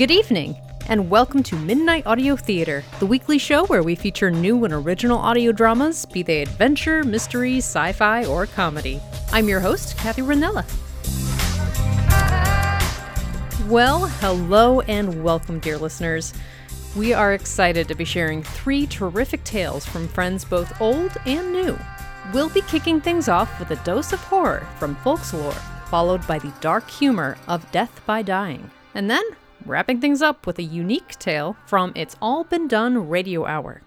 Good evening, and welcome to Midnight Audio Theater, the weekly show where we feature new and original audio dramas, be they adventure, mystery, sci fi, or comedy. I'm your host, Kathy Ranella. Well, hello and welcome, dear listeners. We are excited to be sharing three terrific tales from friends both old and new. We'll be kicking things off with a dose of horror from Folxlore, followed by the dark humor of Death by Dying. And then wrapping things up with a unique tale from It's All Been Done Radio Hour.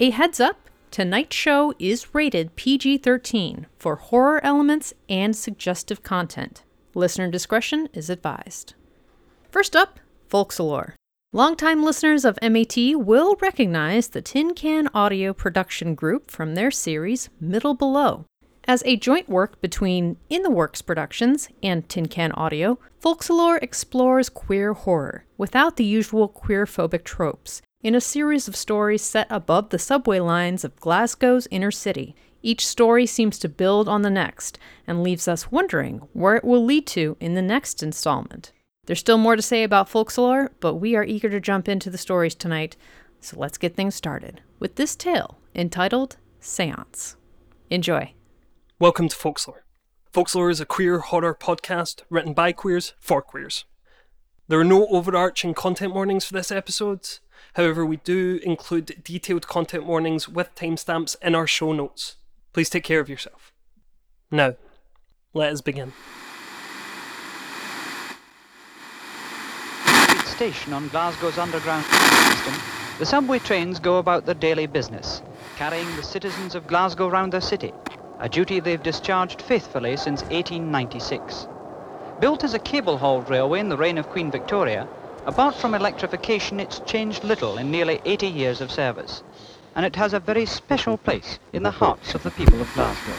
A heads up tonight's show is rated PG 13 for horror elements and suggestive content. Listener discretion is advised. First up, Folxlore. Longtime listeners of MAT will recognize the Tin Can Audio production group from their series Middle Below. As a joint work between In the Works Productions and Tin Can Audio, Folxlore explores queer horror without the usual queer-phobic tropes in a series of stories set above the subway lines of Glasgow's inner city. Each story seems to build on the next and leaves us wondering where it will lead to in the next installment. There's still more to say about Folxlore, but we are eager to jump into the stories tonight, so let's get things started with this tale entitled Seance. Enjoy. Welcome to Folxlore. Folxlore is a queer horror podcast written by queers for queers. There are no overarching content warnings for this episode. However, we do include detailed content warnings with timestamps in our show notes. Please take care of yourself. Now, let us begin. Station on Glasgow's underground system, the subway trains go about their daily business, carrying the citizens of Glasgow round their city a duty they've discharged faithfully since 1896. Built as a cable-hauled railway in the reign of Queen Victoria, apart from electrification, it's changed little in nearly 80 years of service. And it has a very special place in the hearts of the people of Glasgow.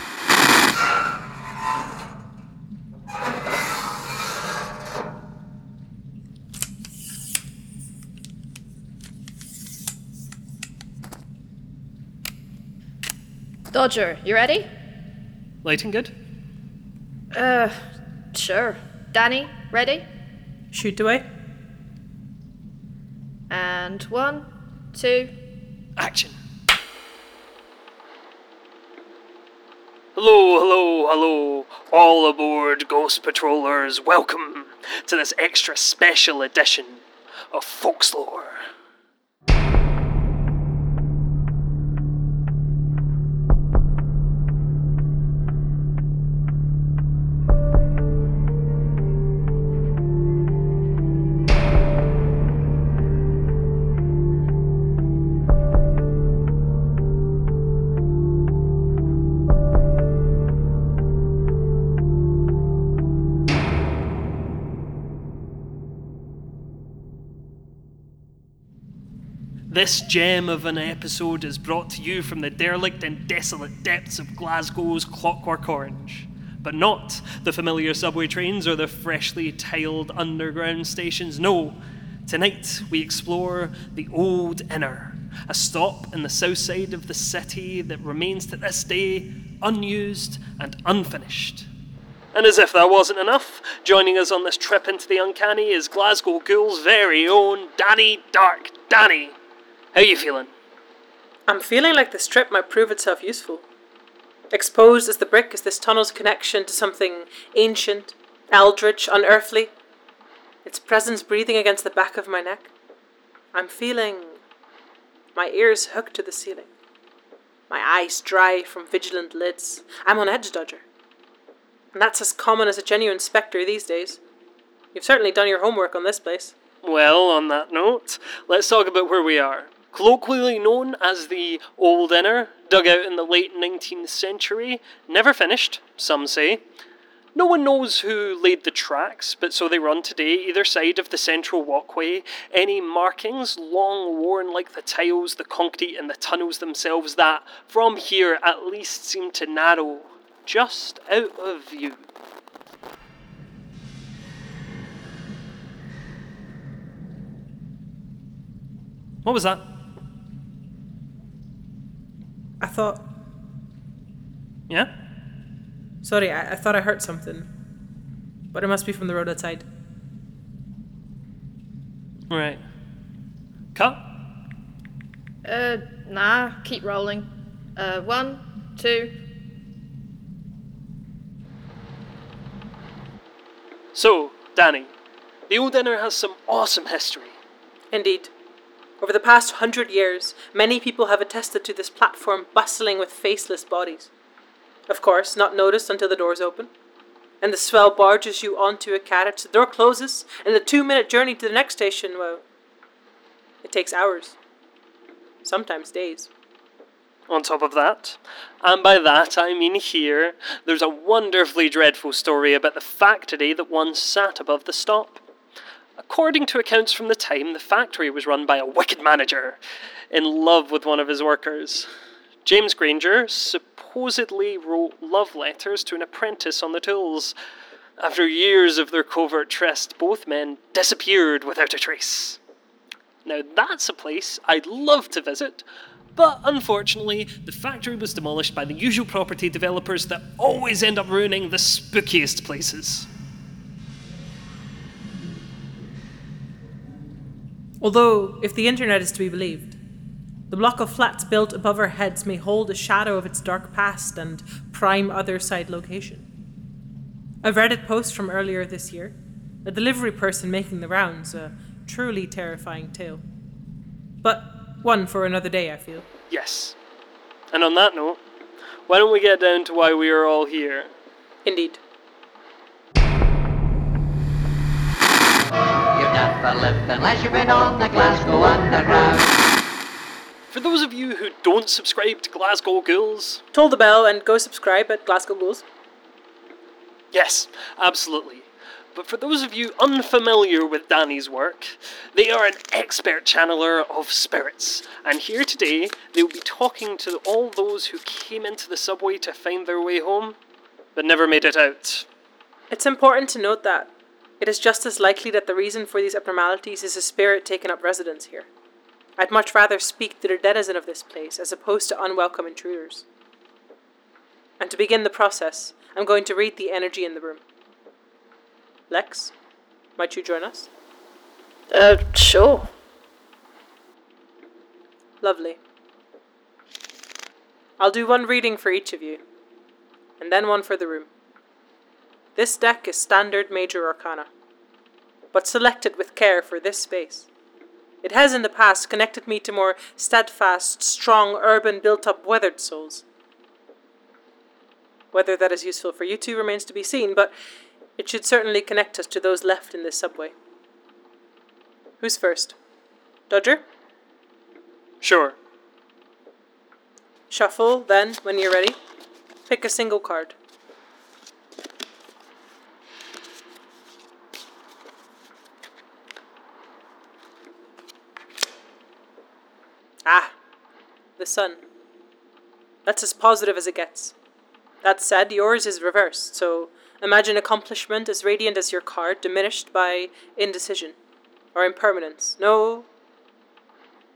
Dodger, you ready? Lighting good? Uh, sure. Danny, ready? Shoot away. And one, two. Action. Hello, hello, hello, all aboard Ghost Patrollers. Welcome to this extra special edition of Folxlore. This gem of an episode is brought to you from the derelict and desolate depths of Glasgow's Clockwork Orange. But not the familiar subway trains or the freshly tiled underground stations. No, tonight we explore the Old Inner, a stop in the south side of the city that remains to this day unused and unfinished. And as if that wasn't enough, joining us on this trip into the uncanny is Glasgow Ghoul's very own Danny Dark Danny. How are you feeling? I'm feeling like this trip might prove itself useful. Exposed as the brick is this tunnel's connection to something ancient, eldritch, unearthly. Its presence breathing against the back of my neck. I'm feeling my ears hooked to the ceiling. My eyes dry from vigilant lids. I'm on edge, Dodger. And that's as common as a genuine spectre these days. You've certainly done your homework on this place. Well, on that note, let's talk about where we are. Colloquially known as the Old Inner, dug out in the late 19th century, never finished, some say. No one knows who laid the tracks, but so they run today, either side of the central walkway. Any markings, long worn like the tiles, the concrete, and the tunnels themselves, that from here at least seem to narrow just out of view. What was that? I thought. Yeah? Sorry, I, I thought I heard something. But it must be from the road outside. Right. Cut. Uh, nah, keep rolling. Uh, one, two. So, Danny, the Old Inner has some awesome history. Indeed. Over the past hundred years, many people have attested to this platform bustling with faceless bodies. Of course, not noticed until the doors open. And the swell barges you onto a carriage, the door closes, and the two minute journey to the next station, well, it takes hours. Sometimes days. On top of that, and by that I mean here, there's a wonderfully dreadful story about the factory that once sat above the stop. According to accounts from the time, the factory was run by a wicked manager in love with one of his workers. James Granger supposedly wrote love letters to an apprentice on the tools. After years of their covert tryst, both men disappeared without a trace. Now, that's a place I'd love to visit, but unfortunately, the factory was demolished by the usual property developers that always end up ruining the spookiest places. Although, if the internet is to be believed, the block of flats built above our heads may hold a shadow of its dark past and prime other side location. I've read a Reddit post from earlier this year, a delivery person making the rounds, a truly terrifying tale. But one for another day, I feel. Yes. And on that note, why don't we get down to why we are all here? Indeed. Never lived unless you've been on the Glasgow Underground. For those of you who don't subscribe to Glasgow Ghouls, Toll the bell and go subscribe at Glasgow Ghouls. yes, absolutely. But for those of you unfamiliar with Danny's work, they are an expert channeler of spirits. And here today, they will be talking to all those who came into the subway to find their way home, but never made it out. It's important to note that it is just as likely that the reason for these abnormalities is a spirit taking up residence here. I'd much rather speak to the denizen of this place as opposed to unwelcome intruders. And to begin the process, I'm going to read the energy in the room. Lex, might you join us? Uh, sure. Lovely. I'll do one reading for each of you, and then one for the room. This deck is standard Major Arcana, but selected with care for this space. It has in the past connected me to more steadfast, strong, urban, built up, weathered souls. Whether that is useful for you two remains to be seen, but it should certainly connect us to those left in this subway. Who's first? Dodger? Sure. Shuffle, then, when you're ready, pick a single card. Ah, the sun. That's as positive as it gets. That said, yours is reversed, so imagine accomplishment as radiant as your card, diminished by indecision or impermanence. No,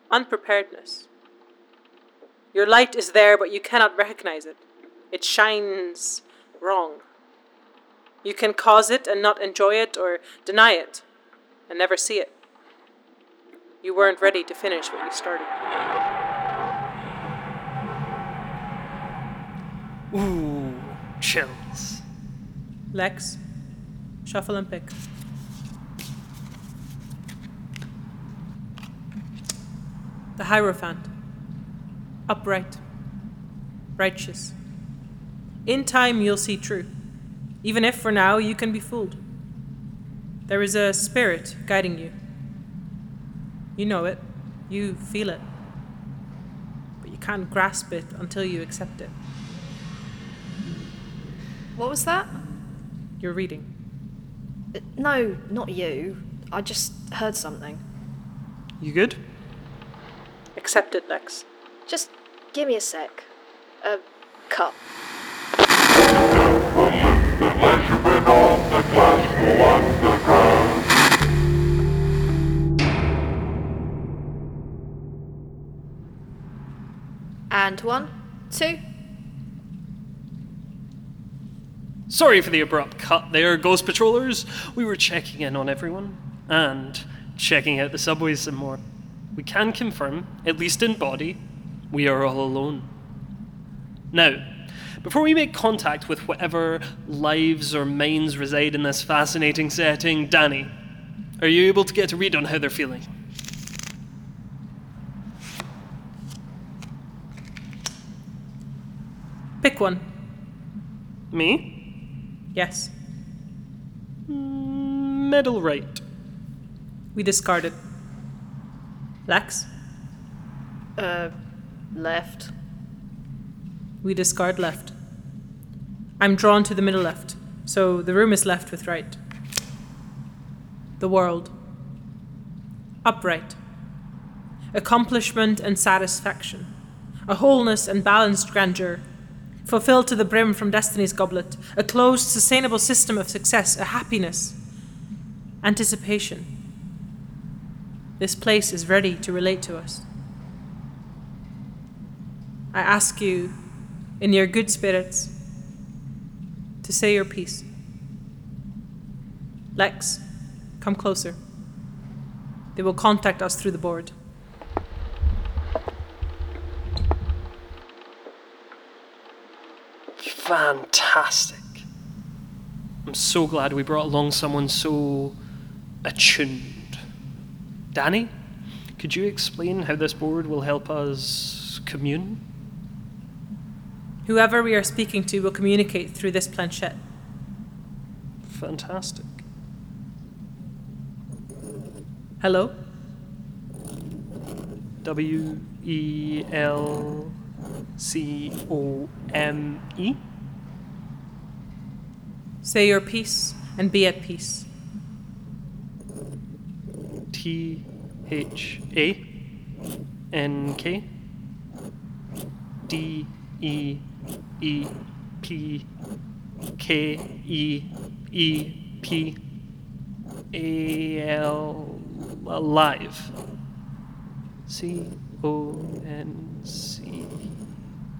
unpreparedness. Your light is there, but you cannot recognize it. It shines wrong. You can cause it and not enjoy it, or deny it and never see it. You weren't ready to finish what you started. Ooh, chills. Lex, shuffle and pick. The Hierophant. Upright. Righteous. In time, you'll see true, even if for now you can be fooled. There is a spirit guiding you. You know it, you feel it, but you can't grasp it until you accept it. What was that? You're reading. Uh, No, not you. I just heard something. You good? Accept it, Lex. Just give me a sec. Uh, cup. And one, two. Sorry for the abrupt cut there, Ghost Patrollers. We were checking in on everyone, and checking out the subways some more. We can confirm, at least in body, we are all alone. Now, before we make contact with whatever lives or minds reside in this fascinating setting, Danny, are you able to get a read on how they're feeling? Pick one. Me? Yes. Middle right. We discarded. Lex? Uh, left. We discard left. I'm drawn to the middle left, so the room is left with right. The world. Upright. Accomplishment and satisfaction. A wholeness and balanced grandeur. Fulfilled to the brim from destiny's goblet. A closed, sustainable system of success, a happiness. Anticipation. This place is ready to relate to us. I ask you, in your good spirits, to say your piece. Lex, come closer. They will contact us through the board. Fantastic. I'm so glad we brought along someone so attuned. Danny, could you explain how this board will help us commune? Whoever we are speaking to will communicate through this planchette. Fantastic. Hello? W E L C O M E? Say your peace and be at peace. T H A N K D E E P K E E P A L alive. C O N C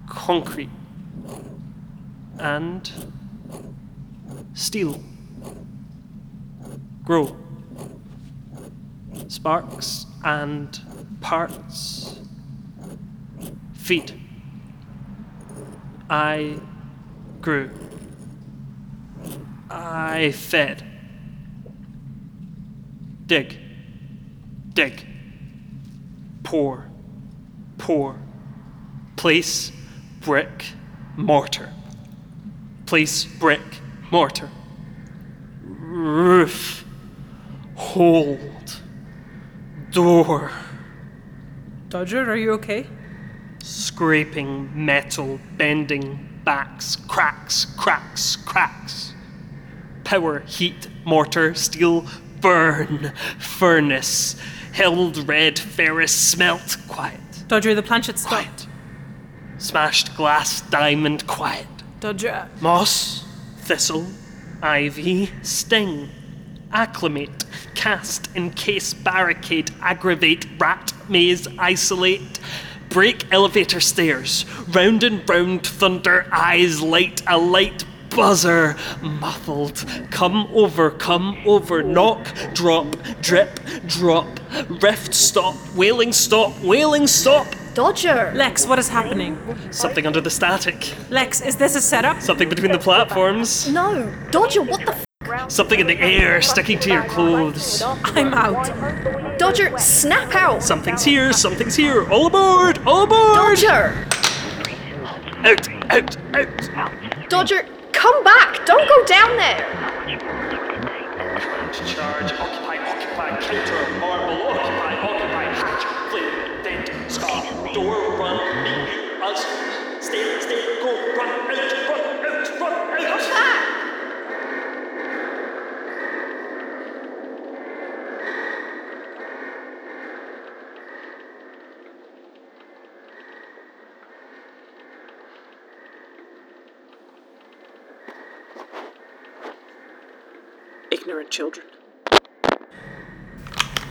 concrete and steel grow sparks and parts. Feet. I grew. I fed. Dig. Dig. Pour. Pour. Place. Brick. Mortar. Place. Brick. Mortar. Roof. Hold. Door. Dodger, are you okay? Scraping metal, bending backs, cracks, cracks, cracks. Power, heat, mortar, steel, burn, furnace, held red, ferrous, smelt, quiet. Dodger, the planchette stopped. Smashed glass, diamond, quiet. Dodger. Moss, thistle, ivy, sting. Acclimate, cast, encase, barricade, aggravate, rat, maze, isolate. Break elevator stairs, round and round, thunder, eyes, light, a light buzzer, muffled. Come over, come over, knock, drop, drip, drop, rift, stop, wailing, stop, wailing, stop. Dodger! Lex, what is happening? Something under the static, Lex, is this a setup? something between the platforms, No! Dodger, what the f? something in the air sticking to your clothes. I'm out. Dodger, snap out! Something's here, something's here. All aboard, all aboard! Dodger! Out, out, out. Dodger, come back! Don't go down there! Charge, occupy, occupy, counter, marble, occupy, occupy, hatch, flame, vent, scar, door, run, meet you, us, stay, stay, go, run, out, run, out, run, out. Ah! Ignorant children.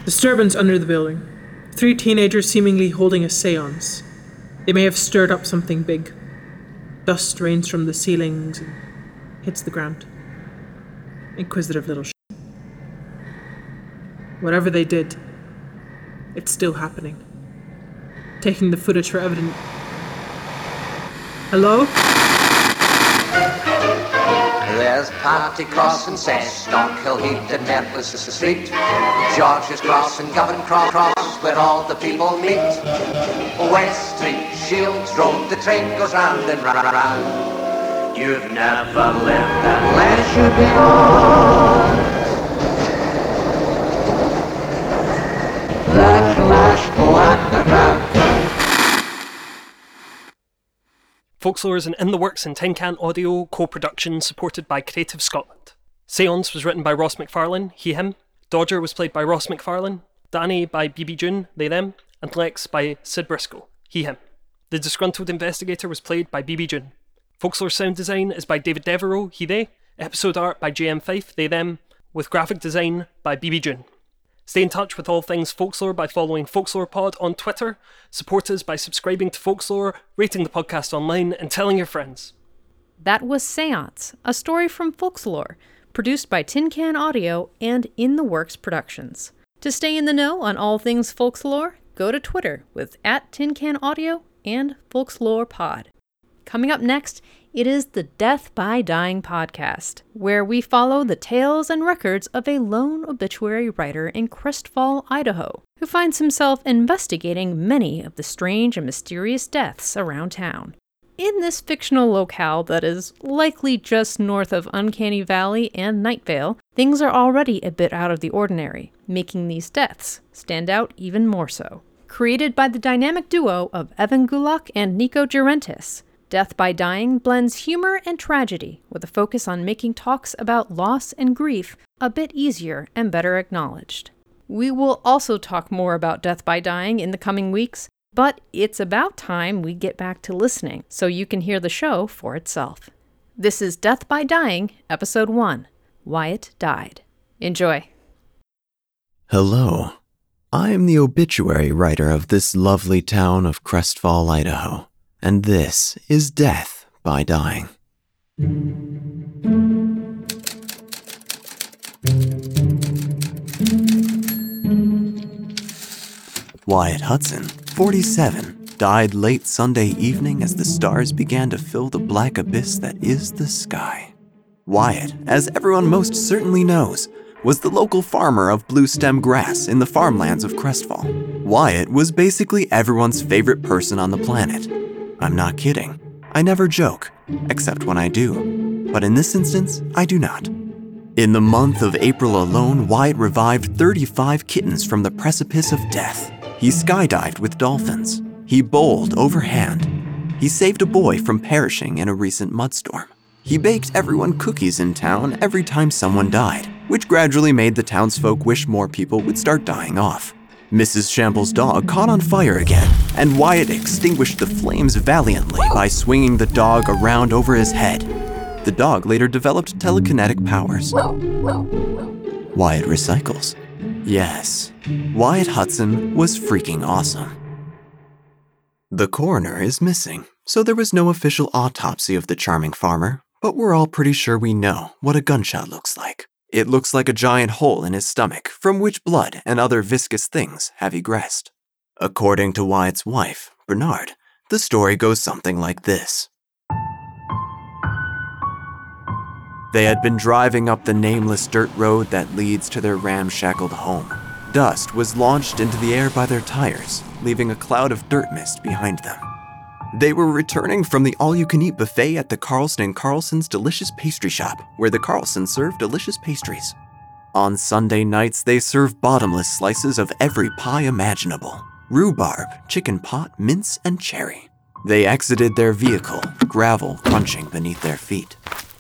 Disturbance under the building. Three teenagers seemingly holding a seance. They may have stirred up something big. Dust rains from the ceilings and hits the ground. Inquisitive little sh. Whatever they did, it's still happening. Taking the footage for evidence. Hello? There's Partick Cross and Sash, Stockhill Heath and Memphis Street, George's Cross and Govan Cross, where all the people meet. West Street, Shields Road, the train goes round and round and round. You've never lived unless you've been on. The Glasgow Underground. Folxlore is an In the Works and Tin Can Audio co production supported by Creative Scotland. Seance was written by Ross McFarlane, he, him. Dodger was played by Ross McFarlane. Danny by BB June, they, them. And Lex by Syd Briscoe, he, him. The disgruntled investigator was played by BB June. Folxlore sound design is by David Devereaux, he, they. Episode art by JM Fife, they, them. With graphic design by BB June. Stay in touch with all things Folxlore by following Folxlore Pod on Twitter. Support us by subscribing to Folxlore, rating the podcast online, and telling your friends. That was Seance, a story from Folxlore, produced by Tin Can Audio and In the Works Productions. To stay in the know on all things Folxlore, go to Twitter with at Tin Can Audio and Folxlore Pod. Coming up next, it is the Death by Dying podcast, where we follow the tales and records of a lone obituary writer in Crestfall, Idaho, who finds himself investigating many of the strange and mysterious deaths around town. In this fictional locale that is likely just north of Uncanny Valley and Nightvale, things are already a bit out of the ordinary, making these deaths stand out even more so. Created by the dynamic duo of Evan Gulak and Nico Gerentis, Death by Dying blends humor and tragedy with a focus on making talks about loss and grief a bit easier and better acknowledged. We will also talk more about Death by Dying in the coming weeks, but it's about time we get back to listening so you can hear the show for itself. This is Death by Dying, Episode 1 Wyatt Died. Enjoy. Hello. I am the obituary writer of this lovely town of Crestfall, Idaho, and this is Death by Dying. Wyatt Hudson, 47, died late Sunday evening as the stars began to fill the black abyss that is the sky. Wyatt, as everyone most certainly knows, was the local farmer of blue stem grass in the farmlands of Crestfall. Wyatt was basically everyone's favorite person on the planet. I'm not kidding. I never joke, except when I do. But in this instance, I do not. In the month of April alone, Wyatt revived 35 kittens from the precipice of death. He skydived with dolphins. He bowled overhand. He saved a boy from perishing in a recent mudstorm. He baked everyone cookies in town every time someone died, which gradually made the townsfolk wish more people would start dying off. Mrs. Shambles' dog caught on fire again, and Wyatt extinguished the flames valiantly by swinging the dog around over his head. The dog later developed telekinetic powers. Wyatt recycles. Yes, Wyatt Hudson was freaking awesome. The coroner is missing, so there was no official autopsy of the charming farmer, but we're all pretty sure we know what a gunshot looks like. It looks like a giant hole in his stomach from which blood and other viscous things have egressed. According to Wyatt's wife, Bernard, the story goes something like this. They had been driving up the nameless dirt road that leads to their ramshackled home. Dust was launched into the air by their tires, leaving a cloud of dirt mist behind them. They were returning from the all you can eat buffet at the Carlson and Carlson's delicious pastry shop, where the Carlsons serve delicious pastries. On Sunday nights, they serve bottomless slices of every pie imaginable rhubarb, chicken pot, mince, and cherry. They exited their vehicle, gravel crunching beneath their feet.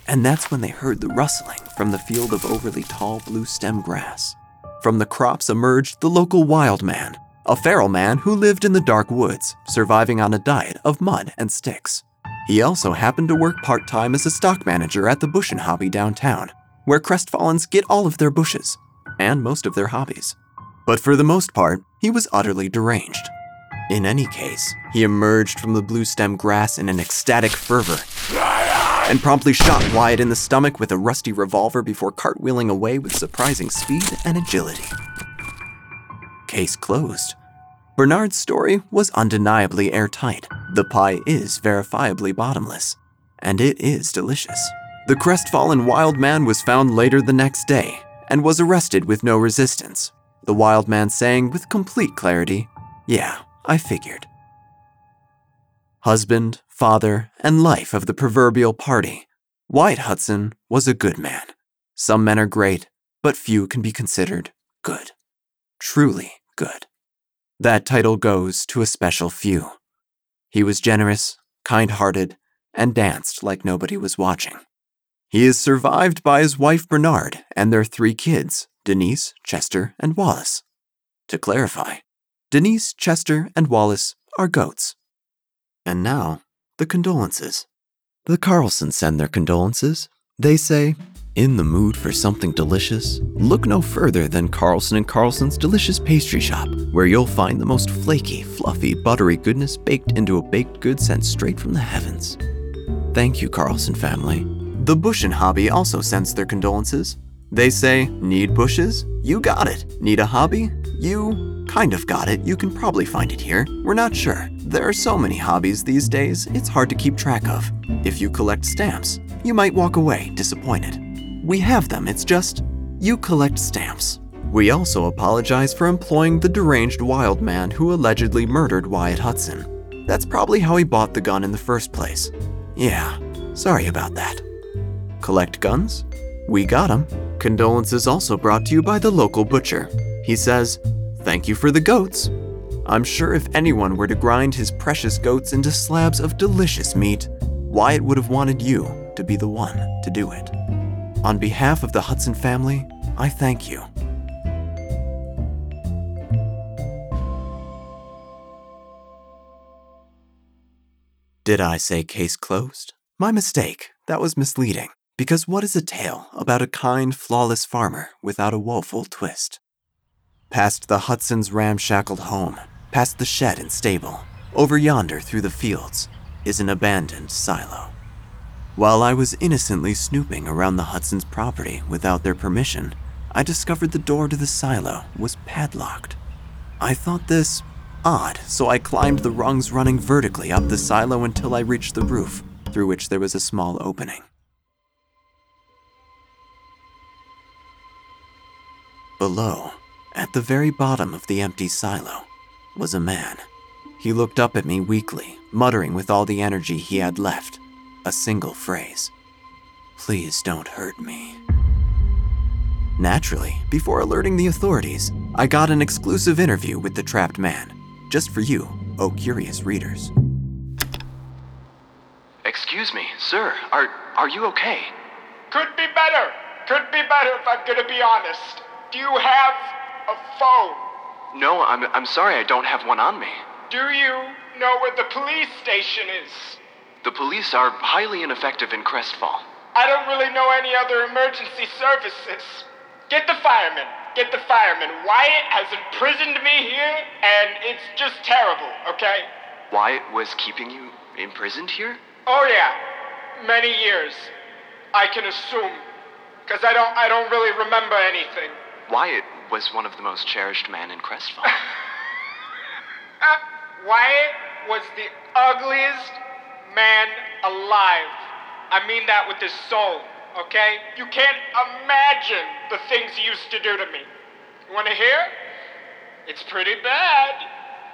And that's when they heard the rustling from the field of overly tall blue stem grass. From the crops emerged the local wild man, a feral man who lived in the dark woods, surviving on a diet of mud and sticks. He also happened to work part time as a stock manager at the Bushin' Hobby downtown, where Crestfallens get all of their bushes and most of their hobbies. But for the most part, he was utterly deranged. In any case, he emerged from the blue stem grass in an ecstatic fervor and promptly shot Wyatt in the stomach with a rusty revolver before cartwheeling away with surprising speed and agility. Case closed. Bernard's story was undeniably airtight. The pie is verifiably bottomless, and it is delicious. The crestfallen wild man was found later the next day and was arrested with no resistance. The wild man saying with complete clarity, Yeah, I figured. Husband, father, and life of the proverbial party, Wyatt Hudson was a good man. Some men are great, but few can be considered good. Truly good. That title goes to a special few. He was generous, kind hearted, and danced like nobody was watching. He is survived by his wife Bernard and their three kids, Denise, Chester, and Wallace. To clarify, Denise, Chester, and Wallace are goats. And now, the condolences. The Carlsons send their condolences. They say, in the mood for something delicious? Look no further than Carlson and Carlson's delicious pastry shop, where you'll find the most flaky, fluffy, buttery goodness baked into a baked good sent straight from the heavens. Thank you, Carlson family. The Bushin hobby also sends their condolences. They say, Need bushes? You got it. Need a hobby? You kind of got it. You can probably find it here. We're not sure. There are so many hobbies these days, it's hard to keep track of. If you collect stamps, you might walk away disappointed. We have them, it's just you collect stamps. We also apologize for employing the deranged wild man who allegedly murdered Wyatt Hudson. That's probably how he bought the gun in the first place. Yeah, sorry about that. Collect guns? We got 'em. Condolences also brought to you by the local butcher. He says, Thank you for the goats. I'm sure if anyone were to grind his precious goats into slabs of delicious meat, Wyatt would have wanted you to be the one to do it. On behalf of the Hudson family, I thank you. Did I say case closed? My mistake. That was misleading. Because what is a tale about a kind, flawless farmer without a woeful twist? Past the Hudson's ramshackled home, past the shed and stable, over yonder through the fields, is an abandoned silo. While I was innocently snooping around the Hudson's property without their permission, I discovered the door to the silo was padlocked. I thought this odd, so I climbed the rungs running vertically up the silo until I reached the roof, through which there was a small opening. Below, at the very bottom of the empty silo, was a man. He looked up at me weakly, muttering with all the energy he had left a single phrase Please don't hurt me. Naturally, before alerting the authorities, I got an exclusive interview with the trapped man, just for you, oh curious readers. Excuse me, sir, are, are you okay? Could be better. Could be better if I'm gonna be honest. Do you have a phone? No, I'm, I'm sorry I don't have one on me. Do you know where the police station is? The police are highly ineffective in Crestfall. I don't really know any other emergency services. Get the firemen. Get the firemen. Wyatt has imprisoned me here, and it's just terrible, okay? Wyatt was keeping you imprisoned here? Oh yeah, many years. I can assume, because I don't, I don't really remember anything. Wyatt was one of the most cherished men in Crestfall. Uh, Wyatt was the ugliest man alive. I mean that with his soul, okay? You can't imagine the things he used to do to me. You want to hear? It's pretty bad.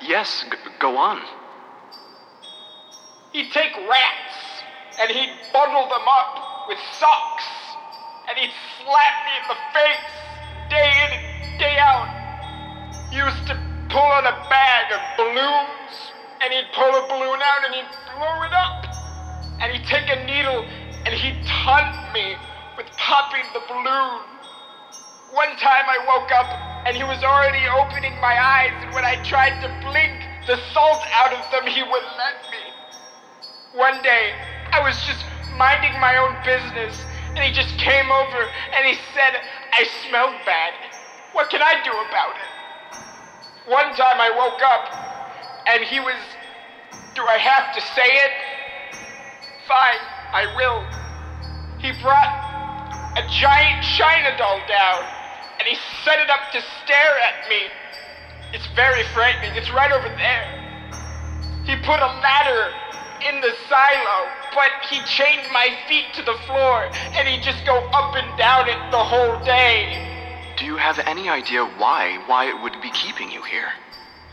Yes, g- go on. He'd take rats and he'd bundle them up with socks and he'd slap me in the face day in and day out. He used to pull on a bag of balloons and he'd pull a balloon out and he'd blow it up. And he'd take a needle and he'd taunt me with popping the balloon. One time I woke up and he was already opening my eyes, and when I tried to blink, the salt out of them he wouldn't let me. One day, I was just minding my own business, and he just came over and he said, I smelled bad. What can I do about it? One time I woke up and he was. Do I have to say it? Fine, I will. He brought a giant China doll down and he set it up to stare at me. It's very frightening. It's right over there. He put a ladder in the silo, but he chained my feet to the floor, and he'd just go up and down it the whole day. Do you have any idea why why it would be keeping you here?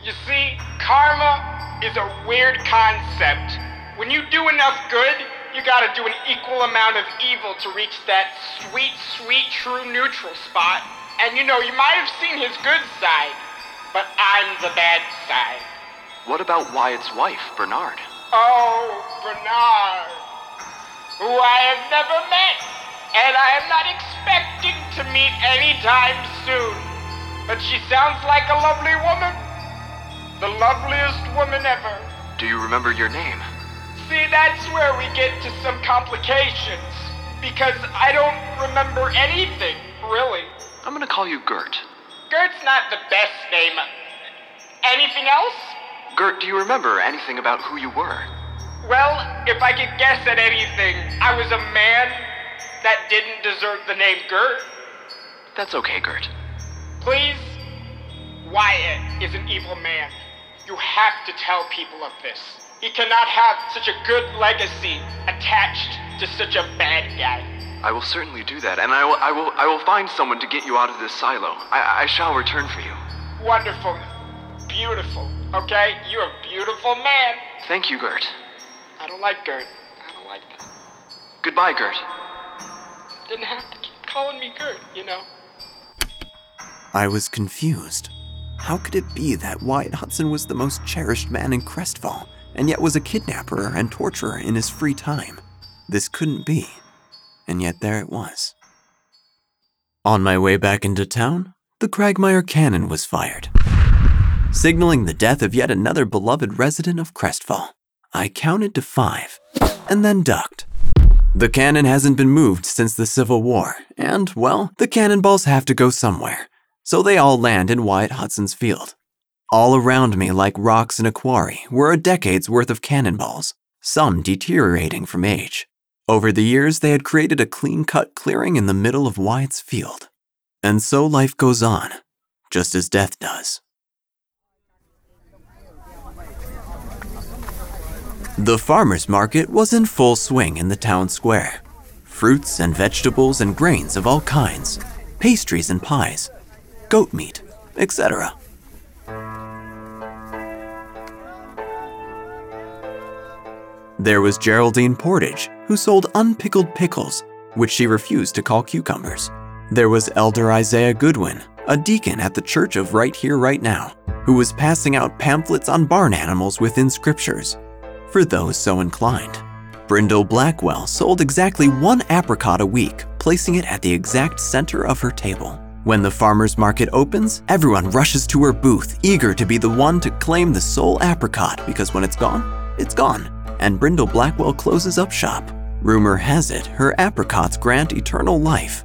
You see, karma is a weird concept. When you do enough good, you gotta do an equal amount of evil to reach that sweet, sweet, true neutral spot. And you know, you might have seen his good side, but I'm the bad side. What about Wyatt's wife, Bernard? Oh, Bernard, who I have never met, and I am not expecting to meet anytime soon. But she sounds like a lovely woman. The loveliest woman ever. Do you remember your name? See, that's where we get to some complications. Because I don't remember anything, really. I'm gonna call you Gert. Gert's not the best name. Anything else? Gert, do you remember anything about who you were? Well, if I could guess at anything, I was a man that didn't deserve the name Gert. That's okay, Gert. Please? Wyatt is an evil man. You have to tell people of this. He cannot have such a good legacy attached to such a bad guy. I will certainly do that, and I will, I will, I will find someone to get you out of this silo. I, I shall return for you. Wonderful. Beautiful. Okay? You're a beautiful man. Thank you, Gert. I don't like Gert. I don't like that. Goodbye, Gert. Didn't have to keep calling me Gert, you know. I was confused. How could it be that Wyatt Hudson was the most cherished man in Crestfall, and yet was a kidnapper and torturer in his free time? This couldn't be. And yet there it was. On my way back into town, the Cragmire cannon was fired, signaling the death of yet another beloved resident of Crestfall. I counted to five, and then ducked. The cannon hasn't been moved since the Civil War, and, well, the cannonballs have to go somewhere, so they all land in Wyatt Hudson's field. All around me, like rocks in a quarry, were a decade's worth of cannonballs, some deteriorating from age. Over the years, they had created a clean cut clearing in the middle of Wyatt's field. And so life goes on, just as death does. The farmer's market was in full swing in the town square. Fruits and vegetables and grains of all kinds, pastries and pies, goat meat, etc. There was Geraldine Portage, who sold unpickled pickles, which she refused to call cucumbers. There was Elder Isaiah Goodwin, a deacon at the Church of Right Here, Right Now, who was passing out pamphlets on barn animals within scriptures for those so inclined. Brindle Blackwell sold exactly one apricot a week, placing it at the exact center of her table. When the farmer's market opens, everyone rushes to her booth, eager to be the one to claim the sole apricot because when it's gone, it's gone, and Brindle Blackwell closes up shop. Rumor has it her apricots grant eternal life.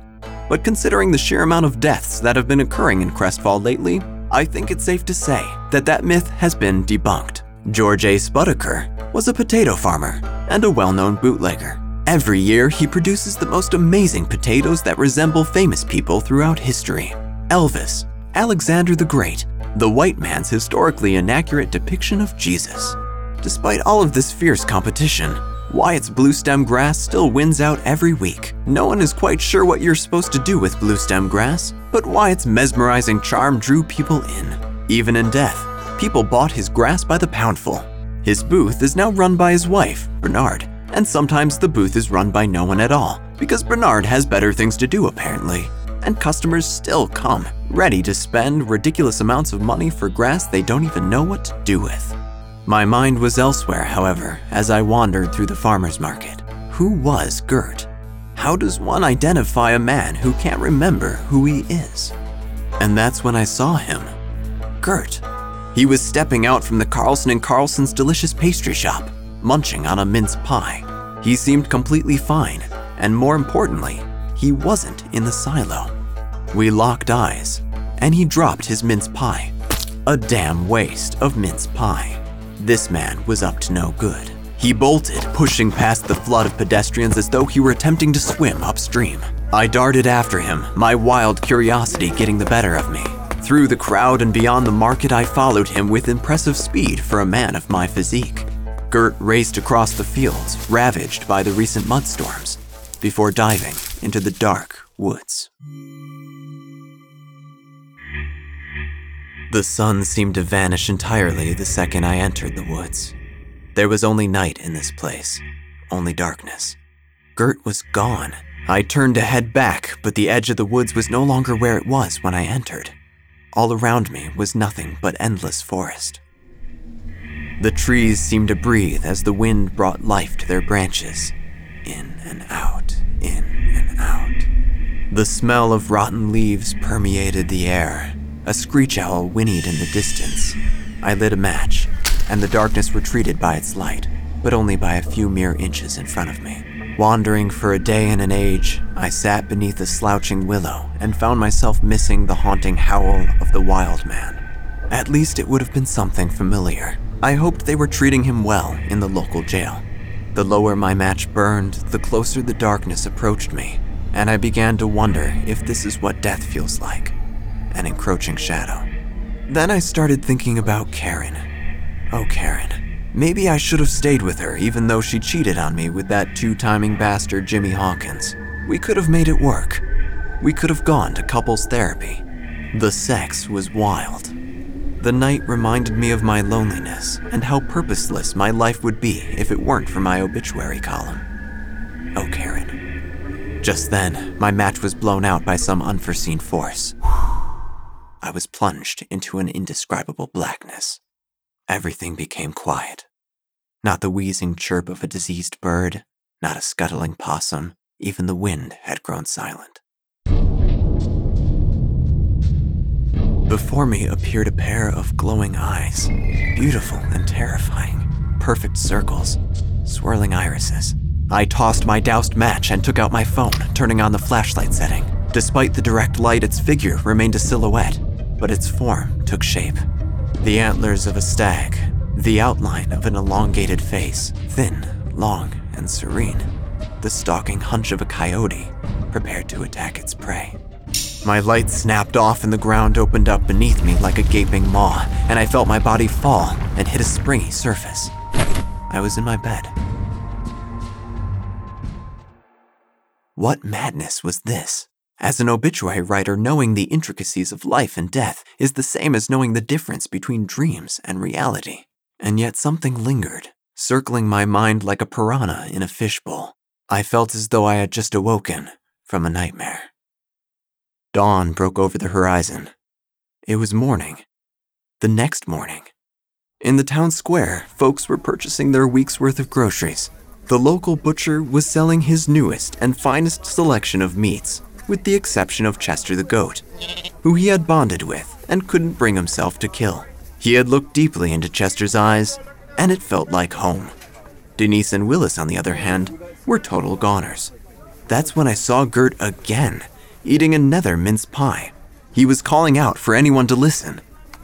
But considering the sheer amount of deaths that have been occurring in Crestfall lately, I think it's safe to say that that myth has been debunked. George A. Spudaker was a potato farmer and a well known bootlegger. Every year, he produces the most amazing potatoes that resemble famous people throughout history Elvis, Alexander the Great, the white man's historically inaccurate depiction of Jesus. Despite all of this fierce competition, Wyatt's blue stem grass still wins out every week. No one is quite sure what you're supposed to do with blue stem grass, but Wyatt's mesmerizing charm drew people in. Even in death, people bought his grass by the poundful. His booth is now run by his wife, Bernard, and sometimes the booth is run by no one at all, because Bernard has better things to do apparently. And customers still come, ready to spend ridiculous amounts of money for grass they don't even know what to do with. My mind was elsewhere, however, as I wandered through the farmer's market. Who was Gert? How does one identify a man who can't remember who he is? And that's when I saw him. Gert. He was stepping out from the Carlson and Carlson's delicious pastry shop, munching on a mince pie. He seemed completely fine, and more importantly, he wasn't in the silo. We locked eyes, and he dropped his mince pie. A damn waste of mince pie. This man was up to no good. He bolted, pushing past the flood of pedestrians as though he were attempting to swim upstream. I darted after him, my wild curiosity getting the better of me. Through the crowd and beyond the market, I followed him with impressive speed for a man of my physique. Gert raced across the fields, ravaged by the recent mudstorms, before diving into the dark woods. The sun seemed to vanish entirely the second I entered the woods. There was only night in this place, only darkness. Gert was gone. I turned to head back, but the edge of the woods was no longer where it was when I entered. All around me was nothing but endless forest. The trees seemed to breathe as the wind brought life to their branches. In and out, in and out. The smell of rotten leaves permeated the air. A screech owl whinnied in the distance. I lit a match, and the darkness retreated by its light, but only by a few mere inches in front of me. Wandering for a day and an age, I sat beneath a slouching willow and found myself missing the haunting howl of the wild man. At least it would have been something familiar. I hoped they were treating him well in the local jail. The lower my match burned, the closer the darkness approached me, and I began to wonder if this is what death feels like an encroaching shadow. Then I started thinking about Karen. Oh, Karen. Maybe I should have stayed with her, even though she cheated on me with that two timing bastard Jimmy Hawkins. We could have made it work. We could have gone to couples therapy. The sex was wild. The night reminded me of my loneliness and how purposeless my life would be if it weren't for my obituary column. Oh, Karen. Just then, my match was blown out by some unforeseen force. I was plunged into an indescribable blackness. Everything became quiet. Not the wheezing chirp of a diseased bird, not a scuttling possum, even the wind had grown silent. Before me appeared a pair of glowing eyes, beautiful and terrifying, perfect circles, swirling irises. I tossed my doused match and took out my phone, turning on the flashlight setting. Despite the direct light, its figure remained a silhouette, but its form took shape. The antlers of a stag, the outline of an elongated face, thin, long, and serene. The stalking hunch of a coyote, prepared to attack its prey. My light snapped off and the ground opened up beneath me like a gaping maw, and I felt my body fall and hit a springy surface. I was in my bed. What madness was this? As an obituary writer, knowing the intricacies of life and death is the same as knowing the difference between dreams and reality. And yet something lingered, circling my mind like a piranha in a fishbowl. I felt as though I had just awoken from a nightmare. Dawn broke over the horizon. It was morning. The next morning. In the town square, folks were purchasing their week's worth of groceries. The local butcher was selling his newest and finest selection of meats, with the exception of Chester the goat, who he had bonded with and couldn't bring himself to kill. He had looked deeply into Chester's eyes, and it felt like home. Denise and Willis, on the other hand, were total goners. That's when I saw Gert again eating another mince pie. He was calling out for anyone to listen.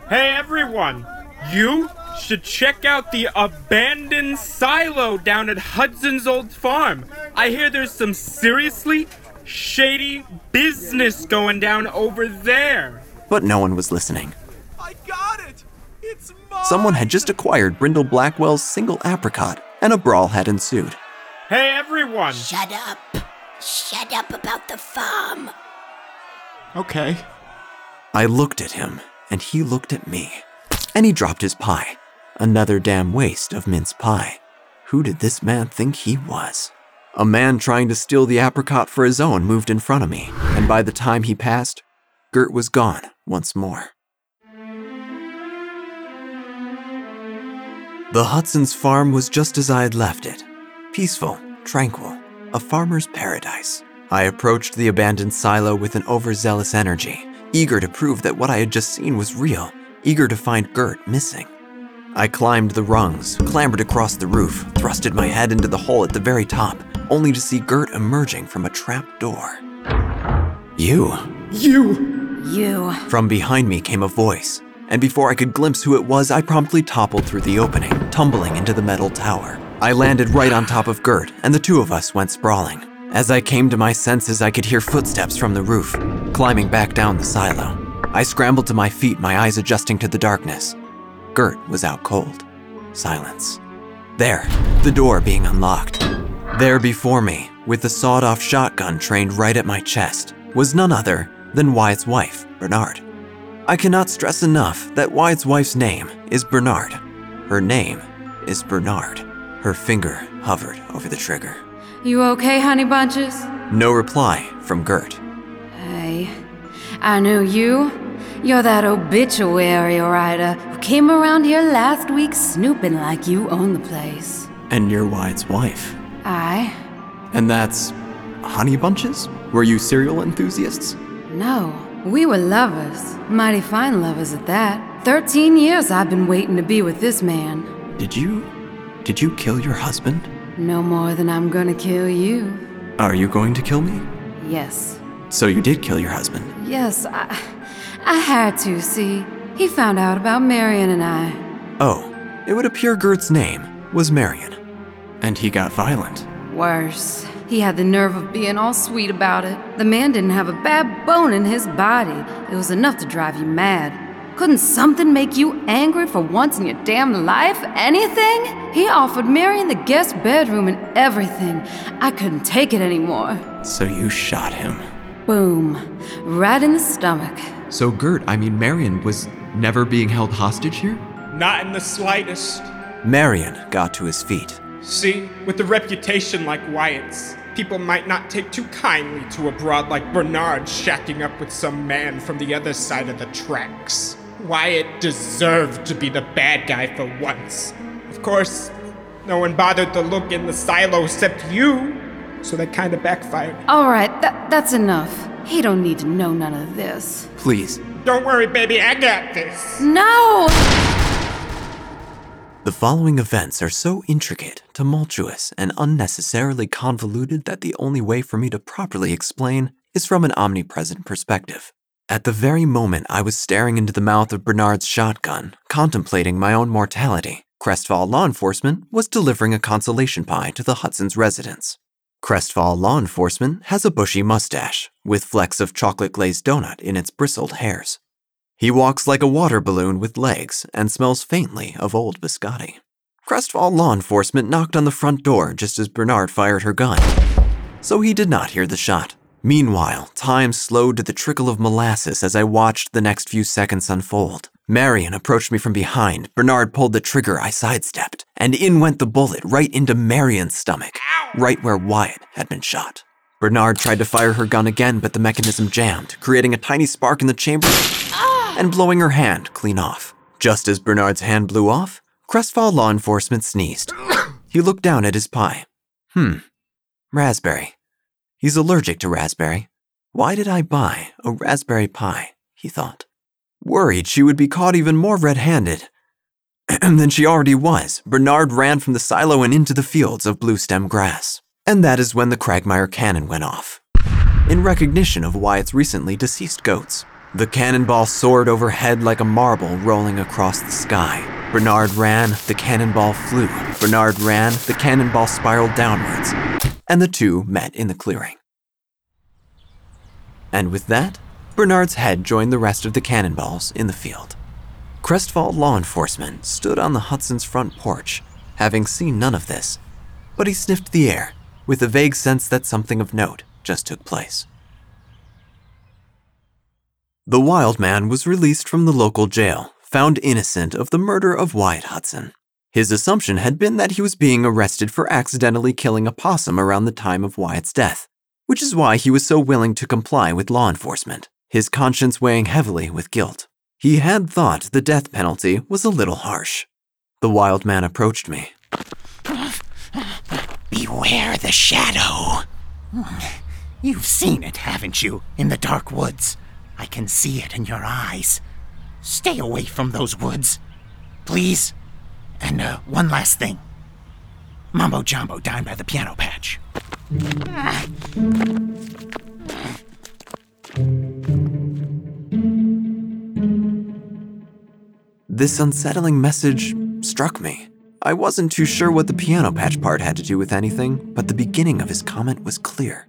Hey everyone! You should check out the abandoned silo down at Hudson's old farm. I hear there's some seriously shady business going down over there. But no one was listening. I got it! It's mine! Someone had just acquired Brindle Blackwell's single apricot, and a brawl had ensued. Hey everyone! Shut up! Shut up about the farm! Okay. I looked at him, and he looked at me. And he dropped his pie. Another damn waste of mince pie. Who did this man think he was? A man trying to steal the apricot for his own moved in front of me, and by the time he passed, Gert was gone once more. The Hudson's farm was just as I had left it peaceful, tranquil, a farmer's paradise. I approached the abandoned silo with an overzealous energy, eager to prove that what I had just seen was real, eager to find Gert missing. I climbed the rungs, clambered across the roof, thrusted my head into the hole at the very top, only to see Gert emerging from a trap door. You. You! You. From behind me came a voice, and before I could glimpse who it was, I promptly toppled through the opening, tumbling into the metal tower. I landed right on top of Gert, and the two of us went sprawling. As I came to my senses, I could hear footsteps from the roof, climbing back down the silo. I scrambled to my feet, my eyes adjusting to the darkness. Gert was out cold. Silence. There, the door being unlocked. There before me, with the sawed off shotgun trained right at my chest, was none other than Wyatt's wife, Bernard. I cannot stress enough that Wyatt's wife's name is Bernard. Her name is Bernard. Her finger hovered over the trigger. You okay, honey bunches? No reply from Gert. Hey, I know you. You're that obituary writer who came around here last week snooping like you own the place. And you're Wyatt's wife. I? And that's honey bunches? Were you cereal enthusiasts? No, we were lovers. Mighty fine lovers at that. Thirteen years I've been waiting to be with this man. Did you did you kill your husband? No more than I'm gonna kill you. Are you going to kill me? Yes. So you did kill your husband. Yes, I. I had to, see. He found out about Marion and I. Oh, it would appear Gert's name was Marion. And he got violent. Worse. He had the nerve of being all sweet about it. The man didn't have a bad bone in his body. It was enough to drive you mad. Couldn't something make you angry for once in your damn life? Anything? He offered Marion the guest bedroom and everything. I couldn't take it anymore. So you shot him. Boom. Right in the stomach. So Gert, I mean Marion, was never being held hostage here? Not in the slightest. Marion got to his feet. See, with a reputation like Wyatt's, people might not take too kindly to a broad like Bernard shacking up with some man from the other side of the tracks. Wyatt deserved to be the bad guy for once. Of course, no one bothered to look in the silo except you, so that kind of backfired. All right, that, that's enough. He don't need to know none of this. Please. Don't worry, baby, I got this. No! The following events are so intricate, tumultuous, and unnecessarily convoluted that the only way for me to properly explain is from an omnipresent perspective. At the very moment I was staring into the mouth of Bernard's shotgun, contemplating my own mortality, Crestfall law enforcement was delivering a consolation pie to the Hudson's residence. Crestfall law enforcement has a bushy mustache, with flecks of chocolate glazed donut in its bristled hairs. He walks like a water balloon with legs and smells faintly of old biscotti. Crestfall law enforcement knocked on the front door just as Bernard fired her gun, so he did not hear the shot. Meanwhile, time slowed to the trickle of molasses as I watched the next few seconds unfold. Marion approached me from behind. Bernard pulled the trigger, I sidestepped, and in went the bullet right into Marion's stomach, right where Wyatt had been shot. Bernard tried to fire her gun again, but the mechanism jammed, creating a tiny spark in the chamber and blowing her hand clean off. Just as Bernard's hand blew off, Crestfall law enforcement sneezed. He looked down at his pie. Hmm, raspberry. He's allergic to raspberry. Why did I buy a raspberry pie? He thought. Worried she would be caught even more red handed than she already was, Bernard ran from the silo and into the fields of blue stem grass. And that is when the Cragmire cannon went off. In recognition of Wyatt's recently deceased goats, the cannonball soared overhead like a marble rolling across the sky. Bernard ran, the cannonball flew. Bernard ran, the cannonball spiraled downwards. And the two met in the clearing. And with that, Bernard's head joined the rest of the cannonballs in the field. Crestfall law enforcement stood on the Hudson's front porch, having seen none of this, but he sniffed the air with a vague sense that something of note just took place. The wild man was released from the local jail, found innocent of the murder of Wyatt Hudson. His assumption had been that he was being arrested for accidentally killing a possum around the time of Wyatt's death, which is why he was so willing to comply with law enforcement, his conscience weighing heavily with guilt. He had thought the death penalty was a little harsh. The wild man approached me. Beware the shadow. You've seen it, haven't you, in the dark woods? I can see it in your eyes. Stay away from those woods, please. And uh, one last thing Mambo Jumbo down by the piano patch. This unsettling message struck me. I wasn't too sure what the piano patch part had to do with anything, but the beginning of his comment was clear.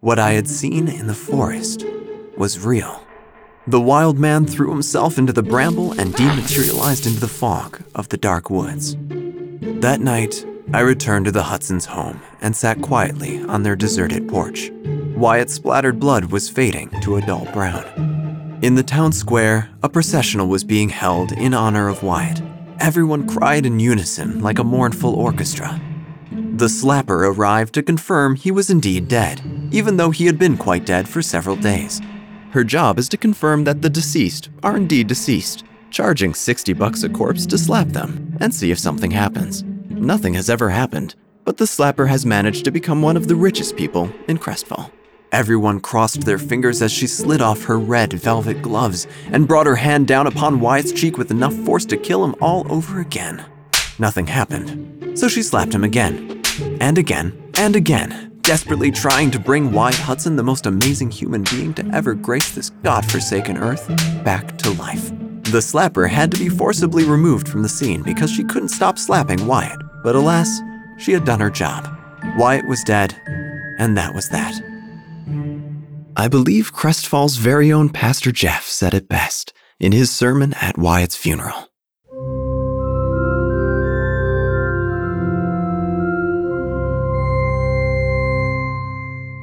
What I had seen in the forest was real. The wild man threw himself into the bramble and dematerialized into the fog of the dark woods. That night, I returned to the Hudson's home and sat quietly on their deserted porch. Wyatt's splattered blood was fading to a dull brown. In the town square, a processional was being held in honor of Wyatt. Everyone cried in unison like a mournful orchestra. The slapper arrived to confirm he was indeed dead, even though he had been quite dead for several days. Her job is to confirm that the deceased are indeed deceased, charging 60 bucks a corpse to slap them and see if something happens. Nothing has ever happened, but the slapper has managed to become one of the richest people in Crestfall. Everyone crossed their fingers as she slid off her red velvet gloves and brought her hand down upon Wyatt's cheek with enough force to kill him all over again. Nothing happened, so she slapped him again, and again, and again, desperately trying to bring Wyatt Hudson, the most amazing human being to ever grace this godforsaken earth, back to life. The slapper had to be forcibly removed from the scene because she couldn't stop slapping Wyatt, but alas, she had done her job. Wyatt was dead, and that was that. I believe Crestfall's very own Pastor Jeff said it best in his sermon at Wyatt's funeral.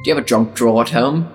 Do you have a junk drawer at home?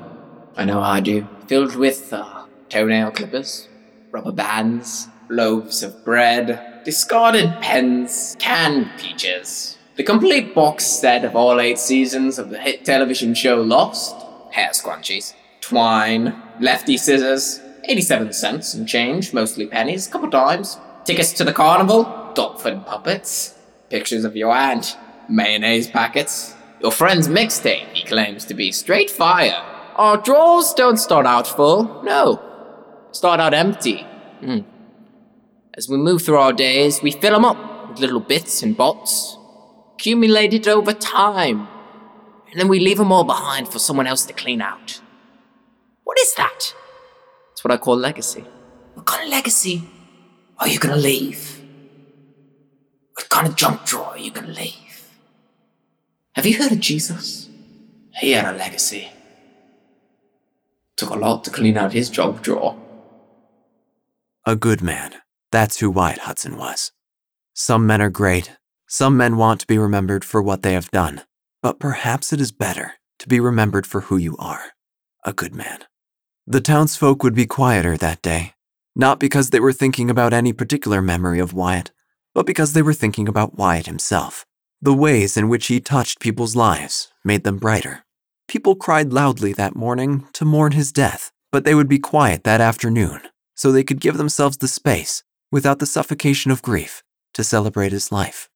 I know I do. Filled with uh, toenail clippers, rubber bands, loaves of bread, discarded pens, canned peaches, the complete box set of all eight seasons of the hit television show Lost, hair scrunchies, twine, lefty scissors, 87 cents and change, mostly pennies, a couple times, tickets to the carnival, dolphin puppets, pictures of your aunt, mayonnaise packets, your friend's mixtape he claims to be straight fire. Our drawers don't start out full, no. Start out empty. Hmm. As we move through our days, we fill them up with little bits and bots, accumulated over time, and then we leave them all behind for someone else to clean out. What is that? It's what I call legacy. What kind of legacy are you gonna leave? What kind of junk drawer are you gonna leave? Have you heard of Jesus? He had a legacy. Took a lot to clean out his junk drawer. A good man. That's who Wyatt Hudson was. Some men are great. Some men want to be remembered for what they have done. But perhaps it is better to be remembered for who you are a good man. The townsfolk would be quieter that day, not because they were thinking about any particular memory of Wyatt, but because they were thinking about Wyatt himself. The ways in which he touched people's lives made them brighter. People cried loudly that morning to mourn his death, but they would be quiet that afternoon so they could give themselves the space, without the suffocation of grief, to celebrate his life.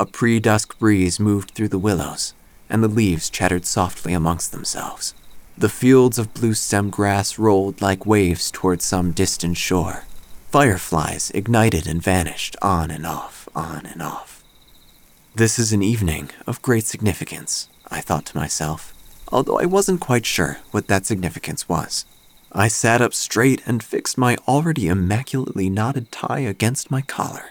A pre dusk breeze moved through the willows, and the leaves chattered softly amongst themselves. The fields of blue stem grass rolled like waves toward some distant shore. Fireflies ignited and vanished on and off, on and off. This is an evening of great significance, I thought to myself, although I wasn't quite sure what that significance was. I sat up straight and fixed my already immaculately knotted tie against my collar.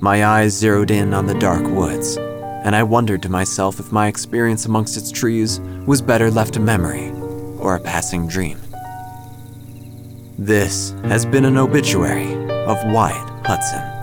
My eyes zeroed in on the dark woods, and I wondered to myself if my experience amongst its trees was better left a memory or a passing dream. This has been an obituary of Wyatt Hudson.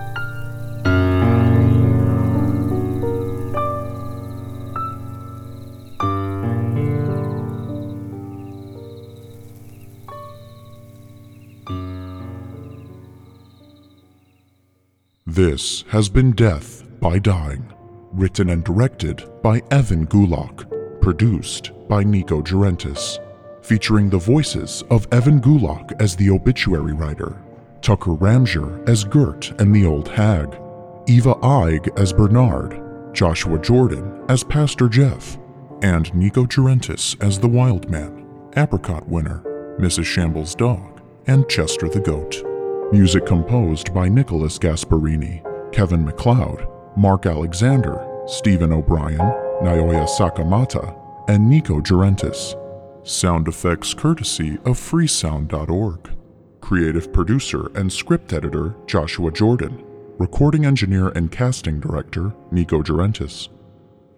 This has been Death by Dying, written and directed by Evan Gulak, produced by Nico Gerentis, featuring the voices of Evan Gulak as the obituary writer, Tucker Ramjer as Gert and the Old Hag, Eva Eig as Bernard, Joshua Jordan as Pastor Jeff, and Nico Gerentis as the Wild Man, Apricot Winner, Mrs. Shambles' Dog, and Chester the Goat. Music composed by Nicholas Gasparini, Kevin MacLeod, Mark Alexander, Stephen O'Brien, Naoya Sakamata, and Nico Gerentis. Sound effects courtesy of freesound.org. creative producer and script editor Joshua Jordan, recording engineer and casting director Nico Durentis.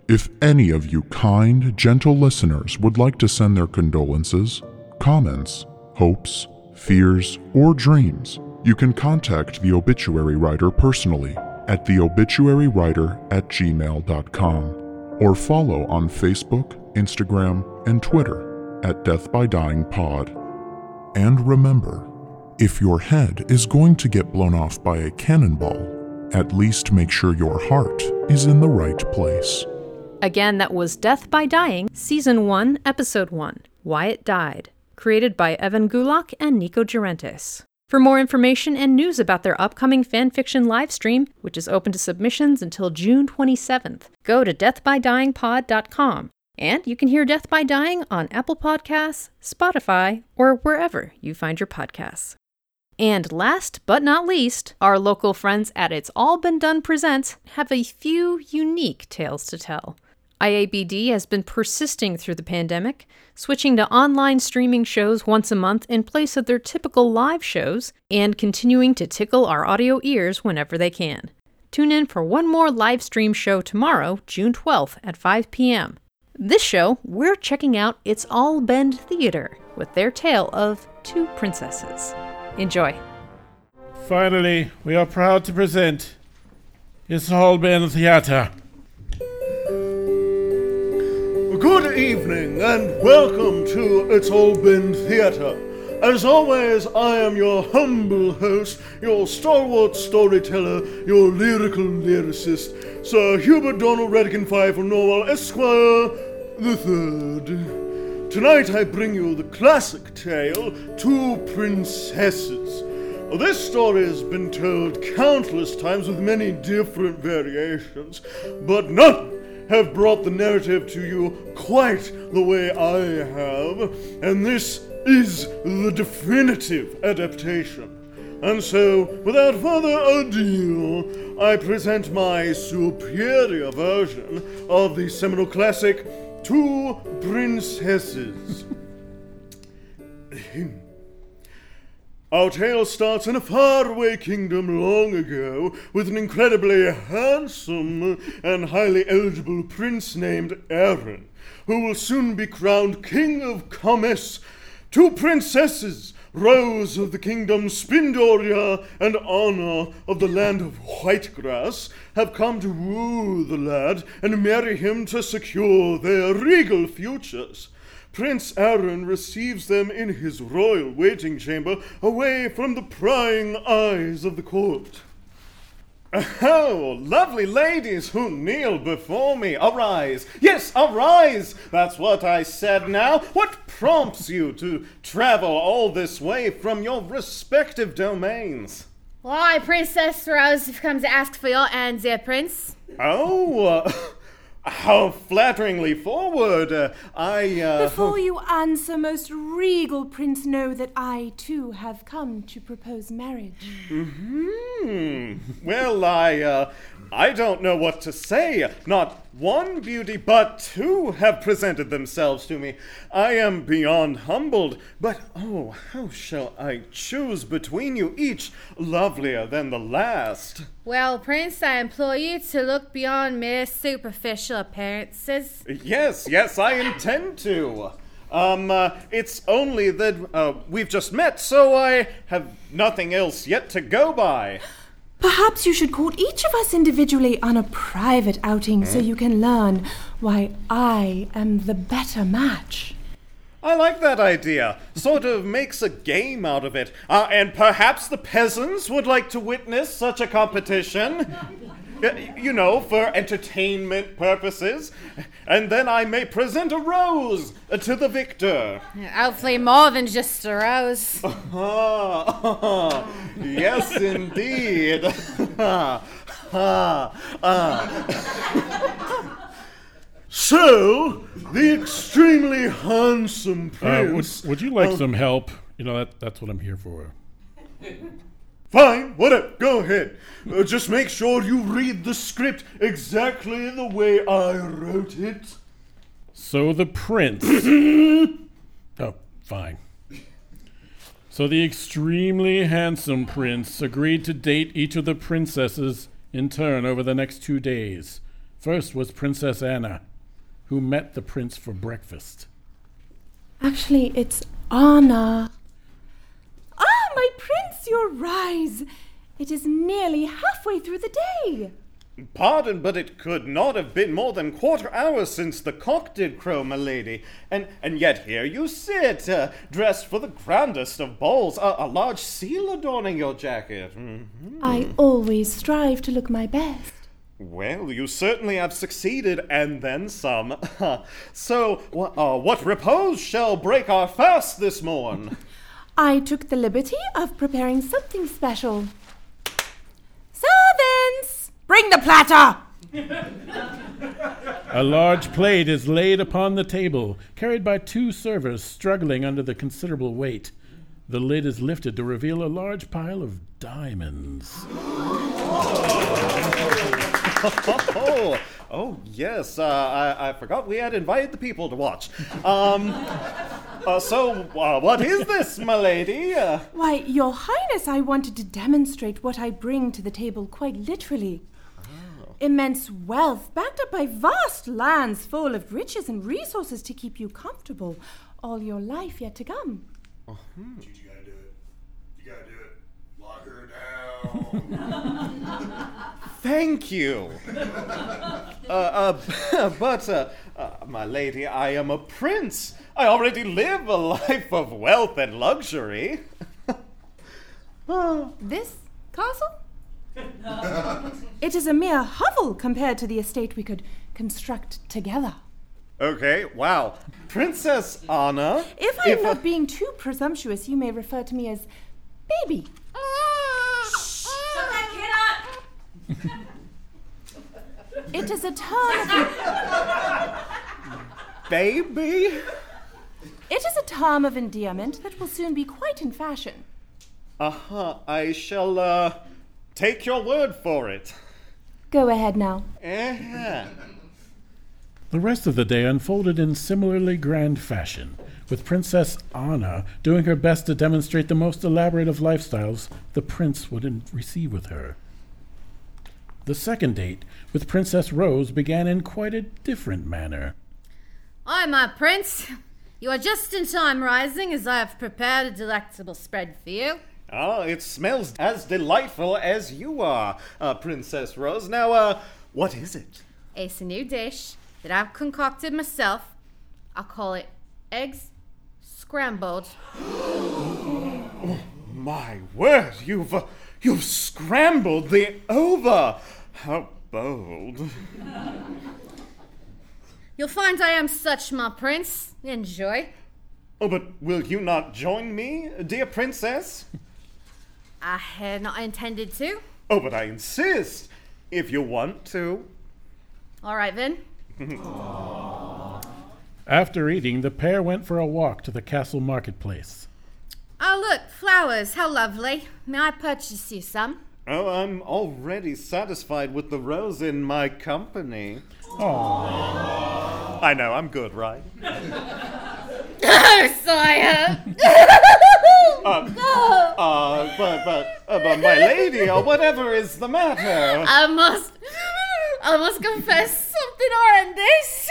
If any of you kind, gentle listeners would like to send their condolences, comments, hopes, fears, or dreams, you can contact the obituary writer personally at theobituarywriter at gmail.com or follow on Facebook, Instagram, and Twitter at Death by Dying Pod. And remember, if your head is going to get blown off by a cannonball, at least make sure your heart is in the right place. Again, that was Death by Dying, Season 1, Episode 1 Wyatt Died, created by Evan Gulak and Nico Durentis. For more information and news about their upcoming fanfiction livestream, which is open to submissions until June 27th, go to deathbydyingpod.com. And you can hear Death by Dying on Apple Podcasts, Spotify, or wherever you find your podcasts. And last but not least, our local friends at It's All Been Done Presents have a few unique tales to tell. IABD has been persisting through the pandemic, switching to online streaming shows once a month in place of their typical live shows, and continuing to tickle our audio ears whenever they can. Tune in for one more live stream show tomorrow, June 12th at 5 p.m. This show, we're checking out It's All Been Theater with their tale of two princesses. Enjoy. Finally, we are proud to present It's All Been Theater. Good evening and welcome to It's All Been Theatre. As always, I am your humble host, your stalwart storyteller, your lyrical lyricist, Sir Hubert Donald Redican Five Norwell Esquire the Third. Tonight I bring you the classic tale, Two Princesses. This story has been told countless times with many different variations, but none have brought the narrative to you quite the way I have, and this is the definitive adaptation. And so, without further ado, I present my superior version of the seminal classic Two Princesses. Our tale starts in a faraway kingdom long ago with an incredibly handsome and highly eligible prince named Aaron, who will soon be crowned King of Comes. Two princesses, Rose of the kingdom Spindoria and Anna of the land of Whitegrass, have come to woo the lad and marry him to secure their regal futures. Prince Aaron receives them in his royal waiting chamber, away from the prying eyes of the court. Oh, lovely ladies who kneel before me, arise. Yes, arise. That's what I said now. What prompts you to travel all this way from your respective domains? Why, Princess Rose have come to ask for your hand, dear Prince. Oh, uh, how flatteringly forward. Uh, I, uh. Before you answer, most regal prince, know that I too have come to propose marriage. Hmm. Well, I, uh, I don't know what to say. Not one beauty, but two have presented themselves to me. I am beyond humbled, but oh, how shall I choose between you, each lovelier than the last? Well, Prince, I implore you to look beyond mere superficial appearances. Yes, yes, I intend to. Um, uh, it's only that uh, we've just met, so I have nothing else yet to go by. Perhaps you should court each of us individually on a private outing so you can learn why I am the better match. I like that idea. Sort of makes a game out of it. Uh, and perhaps the peasants would like to witness such a competition. You know, for entertainment purposes. And then I may present a rose to the victor. Hopefully, more than just a rose. Ah, yes, indeed. So, the extremely handsome Uh, would, prince. would you like uh, some help? You know, that, that's what I'm here for. Fine, whatever, go ahead. Uh, just make sure you read the script exactly the way I wrote it. So the prince. oh, fine. So the extremely handsome prince agreed to date each of the princesses in turn over the next two days. First was Princess Anna, who met the prince for breakfast. Actually, it's Anna. My prince, your rise. It is nearly halfway through the day. Pardon, but it could not have been more than quarter hour since the cock did crow, my lady. And and yet here you sit, uh, dressed for the grandest of balls, a, a large seal adorning your jacket. Mhm. I always strive to look my best. Well, you certainly have succeeded, and then some. so, uh, what repose shall break our fast this morn? I took the liberty of preparing something special. Servants! Bring the platter! A large plate is laid upon the table, carried by two servers struggling under the considerable weight. The lid is lifted to reveal a large pile of diamonds. Oh, oh, yes. Uh, I, I forgot we had invited the people to watch. Um, uh, so, uh, what is this, my lady? Uh, Why, Your Highness, I wanted to demonstrate what I bring to the table quite literally. Immense wealth, backed up by vast lands full of riches and resources to keep you comfortable all your life yet to come. Thank you. uh, uh, but, uh, uh, my lady, I am a prince. I already live a life of wealth and luxury. This castle? it is a mere hovel compared to the estate we could construct together. Okay, wow. Princess Anna. If I'm uh, not being too presumptuous, you may refer to me as baby. It is a term of baby? It is a term of endearment that will soon be quite in fashion. Uh huh. I shall, uh, take your word for it. Go ahead now. Uh-huh. The rest of the day unfolded in similarly grand fashion, with Princess Anna doing her best to demonstrate the most elaborate of lifestyles the prince would in- receive with her. The second date with Princess Rose began in quite a different manner. Hi, my prince. You are just in time rising as I have prepared a delectable spread for you. Oh, it smells as delightful as you are, uh, Princess Rose. Now, uh, what is it? It's a new dish that I've concocted myself. I call it eggs scrambled. oh, My word, you've, uh, you've scrambled the ova. How bold. You'll find I am such, my prince. Enjoy. Oh, but will you not join me, dear princess? I had not intended to. Oh, but I insist, if you want to. All right then. After eating, the pair went for a walk to the castle marketplace. Oh, look, flowers. How lovely. May I purchase you some? Oh, I'm already satisfied with the rose in my company. Oh. I know, I'm good, right? Oh, sire! Uh, uh, but, but, uh, but my lady, or whatever is the matter? I must. I must confess something or horrendous.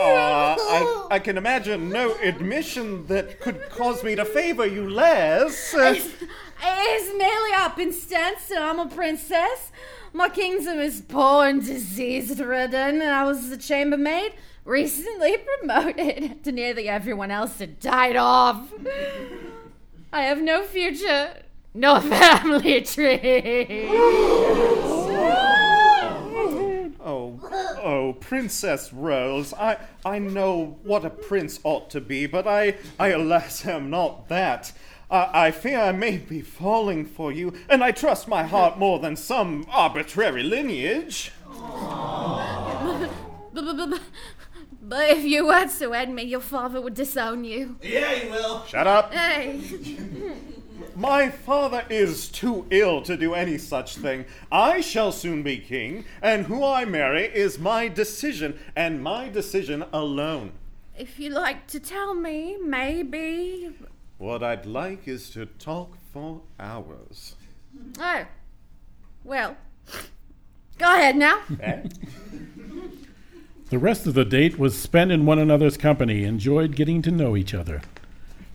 Uh, I, I can imagine no admission that could cause me to favor you less. It's merely happenstance that I'm a princess. My kingdom is poor and disease ridden, and I was the chambermaid recently promoted to nearly everyone else had died off. I have no future, no family tree. Oh, oh, Princess Rose, I, I know what a prince ought to be, but I, I alas am not that. I, I fear I may be falling for you, and I trust my heart more than some arbitrary lineage. but, but, but, but if you were to wed me, your father would disown you. Yeah, he will. Shut up. Hey. My father is too ill to do any such thing. I shall soon be king, and who I marry is my decision, and my decision alone. If you like to tell me, maybe. What I'd like is to talk for hours. Oh. Well. Go ahead now. Eh? The rest of the date was spent in one another's company, enjoyed getting to know each other.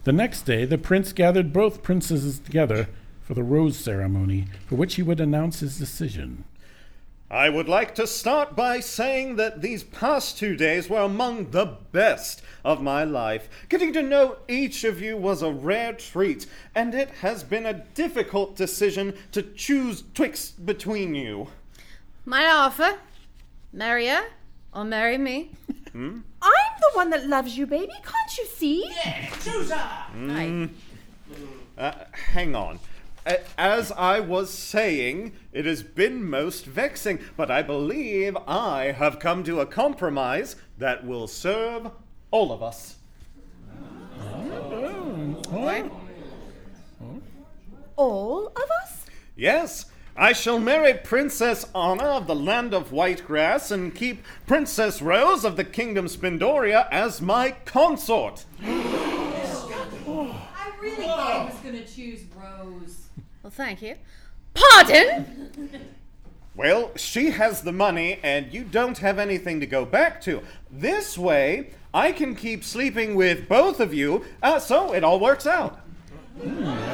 The next day, the prince gathered both princesses together for the rose ceremony, for which he would announce his decision. I would like to start by saying that these past two days were among the best of my life. Getting to know each of you was a rare treat, and it has been a difficult decision to choose twixt between you. My offer. Marry her or marry me. Hmm? I'm the one that loves you, baby. Can't you see? Yes, choose her. Mm. Uh, hang on. A- As I was saying, it has been most vexing, but I believe I have come to a compromise that will serve all of us. Oh, oh. All of us? Yes, I shall marry Princess Anna of the land of Whitegrass and keep Princess Rose of the kingdom Spindoria as my consort. I really thought I was gonna choose Rose. Well, thank you. Pardon? Well, she has the money and you don't have anything to go back to. This way, I can keep sleeping with both of you, uh, so it all works out. Right?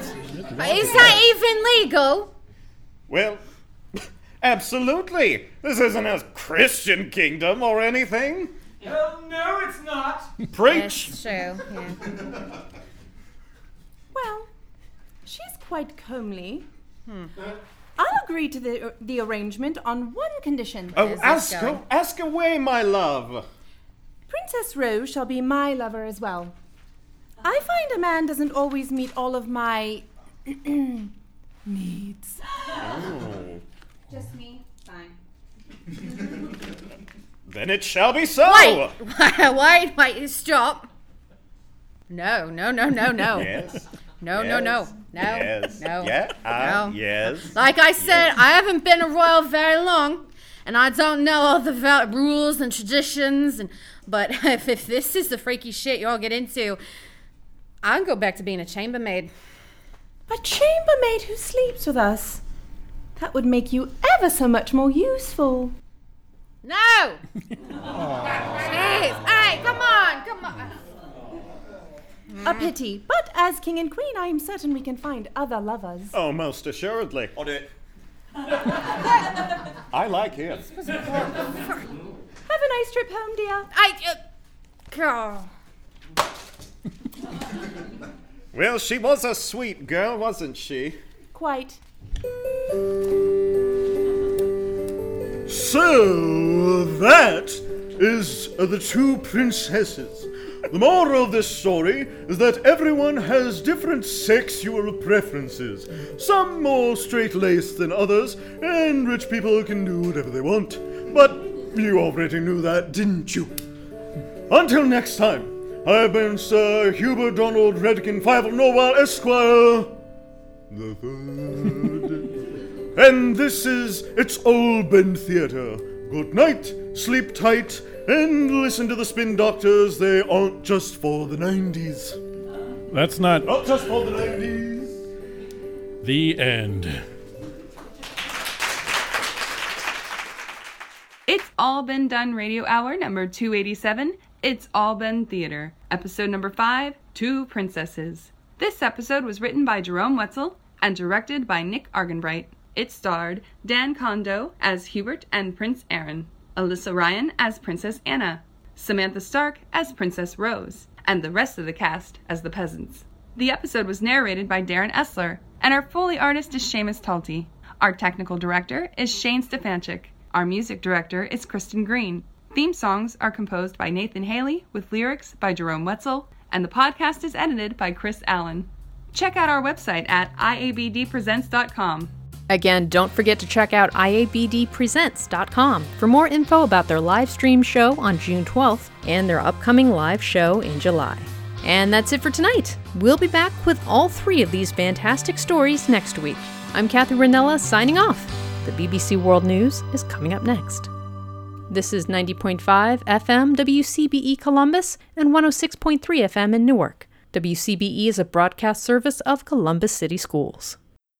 Is that even legal? Well, absolutely. This isn't a Christian kingdom or anything. Hell no, it's not. Preach. That's true. Yeah. Well, she's quite comely. Hmm. I'll agree to the, uh, the arrangement on one condition. Oh, ask, ask away, my love. Princess Rose shall be my lover as well. I find a man doesn't always meet all of my needs. Oh. Just me? Fine. Then it shall be so. Wait, wait, wait, stop. No, no, no, no, no. Yes. No, no, no, no, Yes. no. Yeah. Uh, no. Yes. Like I said, I haven't been a royal very long, and I don't know all the val- rules and traditions. And but if, if this is the freaky shit y'all get into, I'll go back to being a chambermaid. A chambermaid who sleeps with us. That would make you ever so much more useful. No. Jeez. Hey, come on, come on. A pity, but as king and queen, I am certain we can find other lovers. Oh, most assuredly. On it. I like him. Have a nice trip home, dear. I. Uh, Well, she was a sweet girl, wasn't she? Quite. So that is uh, the two princesses. The moral of this story is that everyone has different sexual preferences, some more straight laced than others, and rich people can do whatever they want. But you already knew that, didn't you? Until next time, I've been Sir Hubert Donald Redkin Five of Norwell Esquire. The third. and this is It's All Been Theatre. Good night, sleep tight, and listen to the Spin Doctors. They aren't just for the 90s. That's not Not just for the 90s. the end. It's All Been Done Radio Hour number 287. It's All Been Theater. Episode number 5 Two Princesses. This episode was written by Jerome Wetzel and directed by Nick Argenbright. It starred Dan Kondo as Hubert and Prince Aaron, Alyssa Ryan as Princess Anna, Samantha Stark as Princess Rose, and the rest of the cast as the peasants. The episode was narrated by Darren Essler, and our Foley artist is Seamus Talty. Our technical director is Shane Stefanchik. Our music director is Kristen Green. Theme songs are composed by Nathan Haley with lyrics by Jerome Wetzel, and the podcast is edited by Chris Allen. Check out our website at iabdpresents.com. Again, don't forget to check out IABDpresents.com for more info about their live stream show on June 12th and their upcoming live show in July. And that's it for tonight. We'll be back with all three of these fantastic stories next week. I'm Kathy Ranella signing off. The BBC World News is coming up next. This is 90.5 FM WCBE Columbus and 106.3 FM in Newark. WCBE is a broadcast service of Columbus City Schools.